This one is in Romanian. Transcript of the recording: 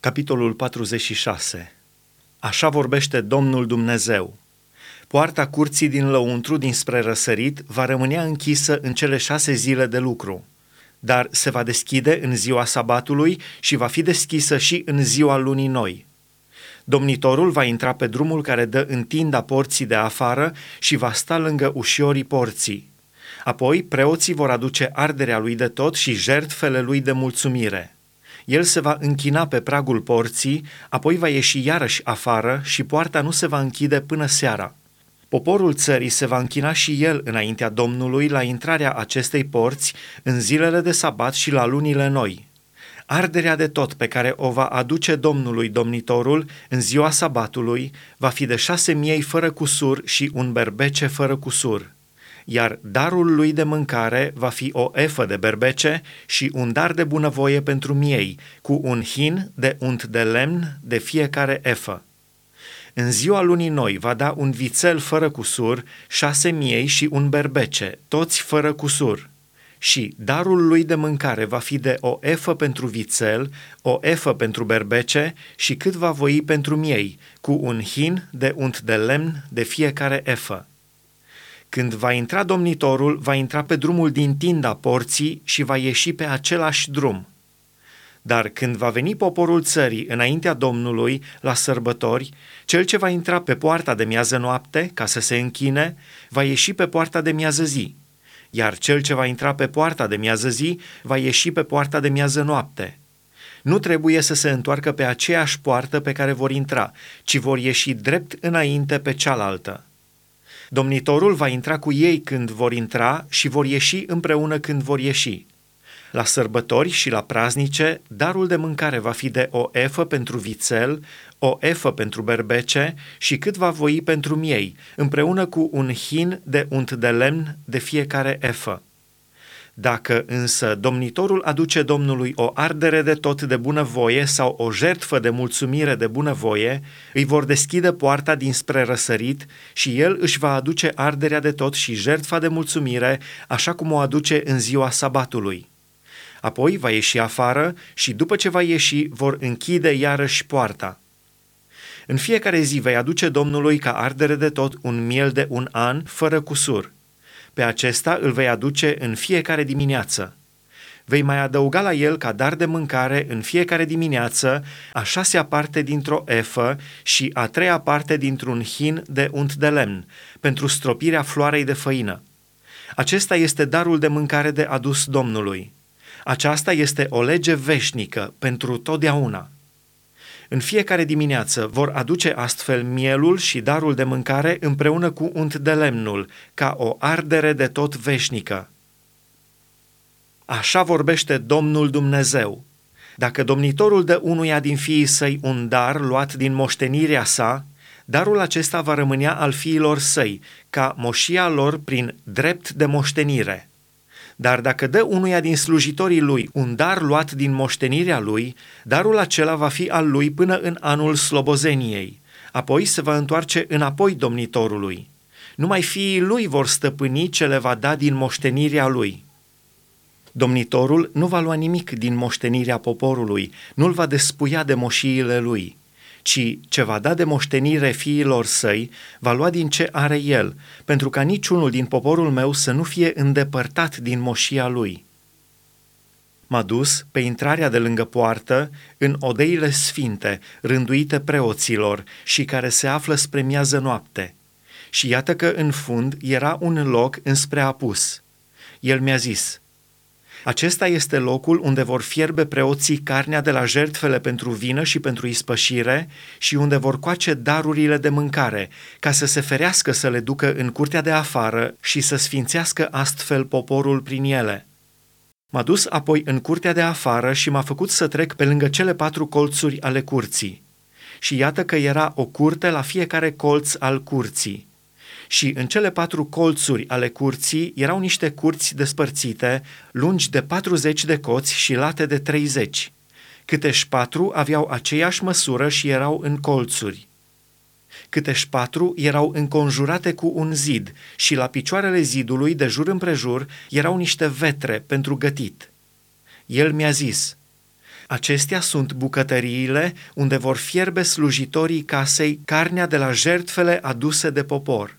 Capitolul 46 Așa vorbește Domnul Dumnezeu. Poarta curții din lăuntru, dinspre răsărit, va rămânea închisă în cele șase zile de lucru, dar se va deschide în ziua sabatului și va fi deschisă și în ziua lunii noi. Domnitorul va intra pe drumul care dă în tinda porții de afară și va sta lângă ușorii porții. Apoi preoții vor aduce arderea lui de tot și jertfele lui de mulțumire. El se va închina pe pragul porții, apoi va ieși iarăși afară și poarta nu se va închide până seara. Poporul țării se va închina și el înaintea Domnului la intrarea acestei porți în zilele de sabat și la lunile noi. Arderea de tot pe care o va aduce Domnului domnitorul în ziua sabatului va fi de șase miei fără cusur și un berbece fără cusur iar darul lui de mâncare va fi o efă de berbece și un dar de bunăvoie pentru miei, cu un hin de unt de lemn de fiecare efă. În ziua lunii noi va da un vițel fără cusur, șase miei și un berbece, toți fără cusur. Și darul lui de mâncare va fi de o efă pentru vițel, o efă pentru berbece și cât va voi pentru miei, cu un hin de unt de lemn de fiecare efă. Când va intra domnitorul, va intra pe drumul din tinda porții și va ieși pe același drum. Dar când va veni poporul țării înaintea Domnului la sărbători, cel ce va intra pe poarta de miază noapte ca să se închine, va ieși pe poarta de miază zi, iar cel ce va intra pe poarta de miază zi va ieși pe poarta de miază noapte. Nu trebuie să se întoarcă pe aceeași poartă pe care vor intra, ci vor ieși drept înainte pe cealaltă. Domnitorul va intra cu ei când vor intra și vor ieși împreună când vor ieși. La sărbători și la praznice, darul de mâncare va fi de o efă pentru vițel, o efă pentru berbece și cât va voi pentru miei, împreună cu un hin de unt de lemn de fiecare efă. Dacă însă domnitorul aduce Domnului o ardere de tot de bunăvoie sau o jertfă de mulțumire de bunăvoie, îi vor deschide poarta dinspre răsărit și el își va aduce arderea de tot și jertfa de mulțumire, așa cum o aduce în ziua sabatului. Apoi va ieși afară și după ce va ieși vor închide iarăși poarta. În fiecare zi vei aduce Domnului ca ardere de tot un miel de un an fără cusur – pe acesta îl vei aduce în fiecare dimineață. Vei mai adăuga la el ca dar de mâncare în fiecare dimineață a șasea parte dintr-o efă și a treia parte dintr-un hin de unt de lemn, pentru stropirea floarei de făină. Acesta este darul de mâncare de adus Domnului. Aceasta este o lege veșnică pentru totdeauna. În fiecare dimineață vor aduce astfel mielul și darul de mâncare împreună cu unt de lemnul, ca o ardere de tot veșnică. Așa vorbește Domnul Dumnezeu. Dacă domnitorul dă unuia din fiii săi un dar luat din moștenirea sa, darul acesta va rămânea al fiilor săi, ca moșia lor prin drept de moștenire. Dar dacă dă unuia din slujitorii lui un dar luat din moștenirea lui, darul acela va fi al lui până în anul slobozeniei. Apoi se va întoarce înapoi domnitorului. Numai fiii lui vor stăpâni ce le va da din moștenirea lui. Domnitorul nu va lua nimic din moștenirea poporului, nu-l va despuia de moșiile lui ci ce va da de moștenire fiilor săi, va lua din ce are el, pentru ca niciunul din poporul meu să nu fie îndepărtat din moșia lui. M-a dus pe intrarea de lângă poartă în odeile sfinte, rânduite preoților și care se află spre miază noapte. Și iată că în fund era un loc înspre apus. El mi-a zis, acesta este locul unde vor fierbe preoții carnea de la jertfele pentru vină și pentru ispășire și unde vor coace darurile de mâncare, ca să se ferească să le ducă în curtea de afară și să sfințească astfel poporul prin ele. M-a dus apoi în curtea de afară și m-a făcut să trec pe lângă cele patru colțuri ale curții. Și iată că era o curte la fiecare colț al curții și în cele patru colțuri ale curții erau niște curți despărțite, lungi de 40 de coți și late de 30. Câteși patru aveau aceeași măsură și erau în colțuri. Câteși patru erau înconjurate cu un zid și la picioarele zidului, de jur împrejur, erau niște vetre pentru gătit. El mi-a zis – Acestea sunt bucătăriile unde vor fierbe slujitorii casei carnea de la jertfele aduse de popor.